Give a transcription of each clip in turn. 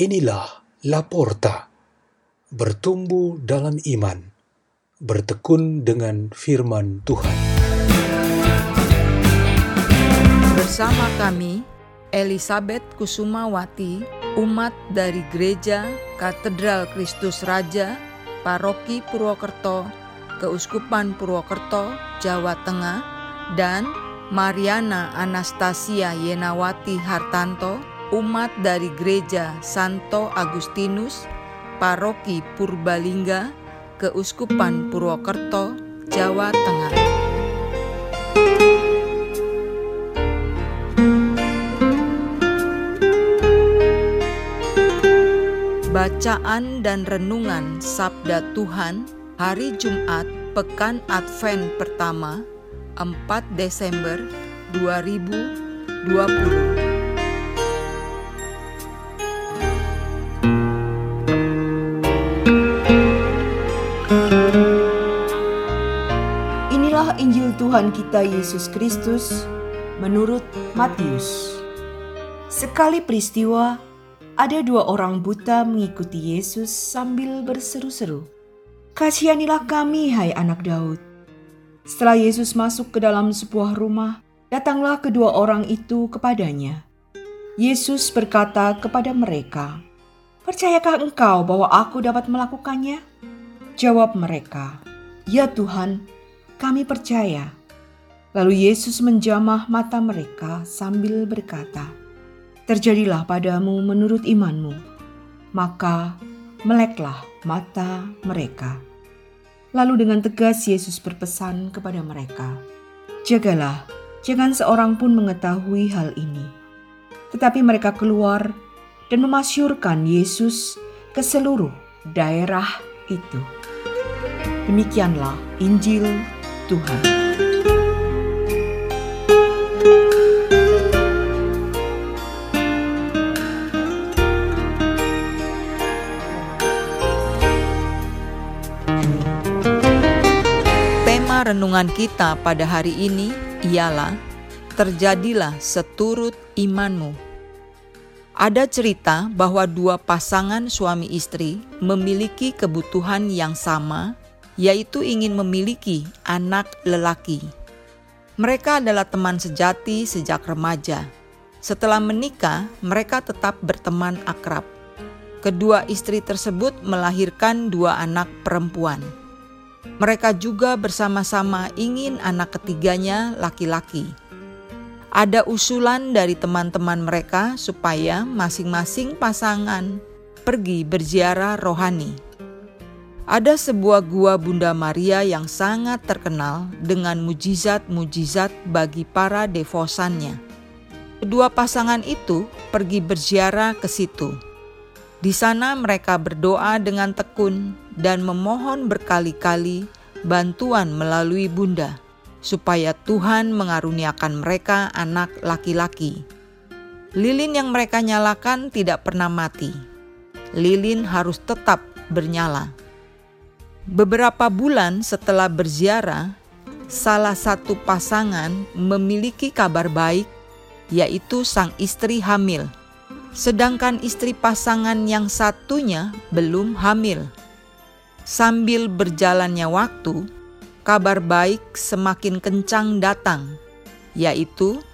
Inilah Laporta, bertumbuh dalam iman, bertekun dengan firman Tuhan. Bersama kami, Elizabeth Kusumawati, umat dari Gereja Katedral Kristus Raja, Paroki Purwokerto, Keuskupan Purwokerto, Jawa Tengah, dan Mariana Anastasia Yenawati Hartanto, umat dari Gereja Santo Agustinus, Paroki Purbalingga, Keuskupan Purwokerto, Jawa Tengah. Bacaan dan renungan Sabda Tuhan hari Jumat Pekan Advent pertama 4 Desember 2020. Tuhan kita Yesus Kristus menurut Matius. Sekali peristiwa, ada dua orang buta mengikuti Yesus sambil berseru-seru, "Kasihanilah kami, hai anak Daud!" Setelah Yesus masuk ke dalam sebuah rumah, datanglah kedua orang itu kepadanya. Yesus berkata kepada mereka, "Percayakah engkau bahwa Aku dapat melakukannya?" Jawab mereka, "Ya Tuhan, kami percaya." Lalu Yesus menjamah mata mereka sambil berkata, "Terjadilah padamu menurut imanmu." Maka meleklah mata mereka. Lalu dengan tegas Yesus berpesan kepada mereka, "Jagalah, jangan seorang pun mengetahui hal ini." Tetapi mereka keluar dan memasyurkan Yesus ke seluruh daerah itu. Demikianlah Injil Tuhan. Tema renungan kita pada hari ini ialah Terjadilah seturut imanmu. Ada cerita bahwa dua pasangan suami istri memiliki kebutuhan yang sama, yaitu ingin memiliki anak lelaki. Mereka adalah teman sejati sejak remaja. Setelah menikah, mereka tetap berteman akrab. Kedua istri tersebut melahirkan dua anak perempuan. Mereka juga bersama-sama ingin anak ketiganya laki-laki. Ada usulan dari teman-teman mereka supaya masing-masing pasangan pergi berziarah rohani. Ada sebuah gua Bunda Maria yang sangat terkenal dengan mujizat-mujizat bagi para devosannya. Kedua pasangan itu pergi berziarah ke situ. Di sana mereka berdoa dengan tekun dan memohon berkali-kali bantuan melalui Bunda supaya Tuhan mengaruniakan mereka anak laki-laki. Lilin yang mereka nyalakan tidak pernah mati. Lilin harus tetap bernyala. Beberapa bulan setelah berziarah, salah satu pasangan memiliki kabar baik, yaitu sang istri hamil. Sedangkan istri pasangan yang satunya belum hamil. Sambil berjalannya waktu, kabar baik semakin kencang datang, yaitu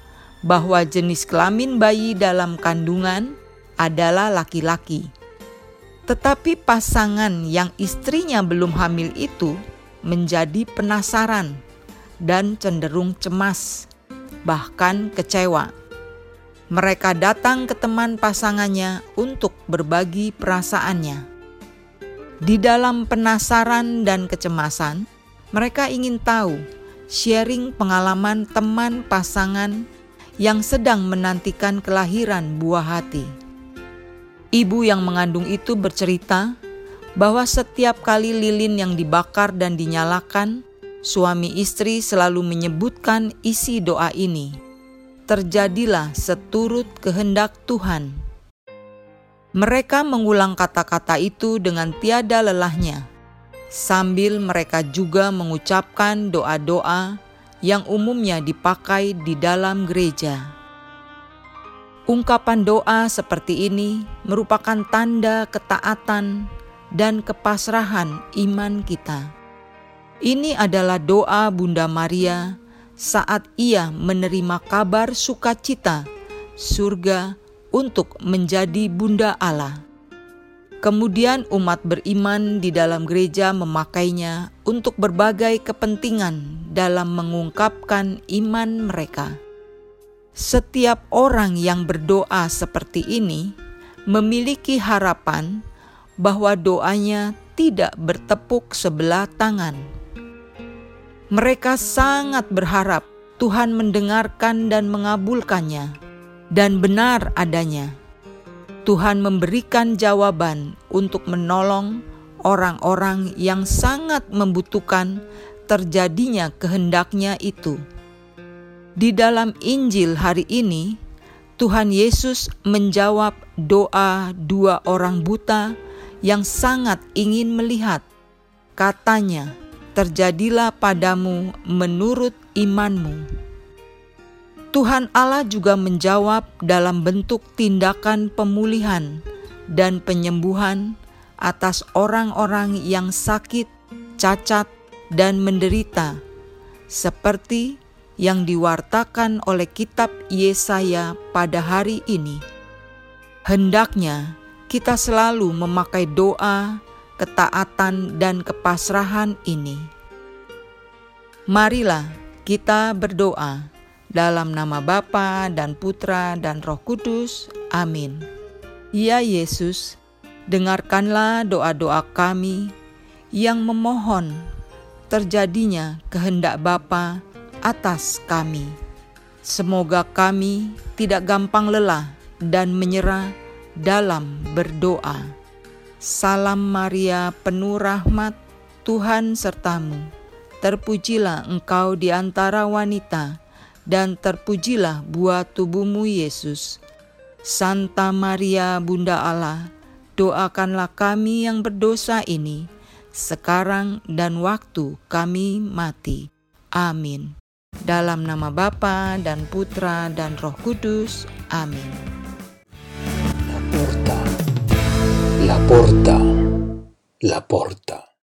bahwa jenis kelamin bayi dalam kandungan adalah laki-laki. Tetapi pasangan yang istrinya belum hamil itu menjadi penasaran dan cenderung cemas, bahkan kecewa. Mereka datang ke teman pasangannya untuk berbagi perasaannya. Di dalam penasaran dan kecemasan, mereka ingin tahu, sharing pengalaman teman pasangan yang sedang menantikan kelahiran buah hati. Ibu yang mengandung itu bercerita bahwa setiap kali lilin yang dibakar dan dinyalakan, suami istri selalu menyebutkan isi doa ini. Terjadilah seturut kehendak Tuhan. Mereka mengulang kata-kata itu dengan tiada lelahnya sambil mereka juga mengucapkan doa-doa yang umumnya dipakai di dalam gereja. Ungkapan doa seperti ini merupakan tanda ketaatan dan kepasrahan iman kita. Ini adalah doa Bunda Maria saat ia menerima kabar sukacita surga untuk menjadi Bunda Allah. Kemudian umat beriman di dalam gereja memakainya untuk berbagai kepentingan dalam mengungkapkan iman mereka. Setiap orang yang berdoa seperti ini memiliki harapan bahwa doanya tidak bertepuk sebelah tangan. Mereka sangat berharap Tuhan mendengarkan dan mengabulkannya, dan benar adanya. Tuhan memberikan jawaban untuk menolong orang-orang yang sangat membutuhkan terjadinya kehendaknya itu. Di dalam Injil hari ini, Tuhan Yesus menjawab doa dua orang buta yang sangat ingin melihat. Katanya, "Terjadilah padamu menurut imanmu." Tuhan Allah juga menjawab dalam bentuk tindakan pemulihan dan penyembuhan atas orang-orang yang sakit, cacat, dan menderita, seperti yang diwartakan oleh kitab Yesaya pada hari ini. Hendaknya kita selalu memakai doa, ketaatan, dan kepasrahan ini. Marilah kita berdoa dalam nama Bapa dan Putra dan Roh Kudus. Amin. Ya Yesus, dengarkanlah doa-doa kami yang memohon terjadinya kehendak Bapa atas kami. Semoga kami tidak gampang lelah dan menyerah dalam berdoa. Salam Maria, penuh rahmat, Tuhan sertamu. Terpujilah engkau di antara wanita, dan terpujilah buah tubuhmu, Yesus. Santa Maria, Bunda Allah, doakanlah kami yang berdosa ini, sekarang dan waktu kami mati. Amin. Dalam nama Bapa dan Putra dan Roh Kudus. Amin. La porta, la porta, la porta.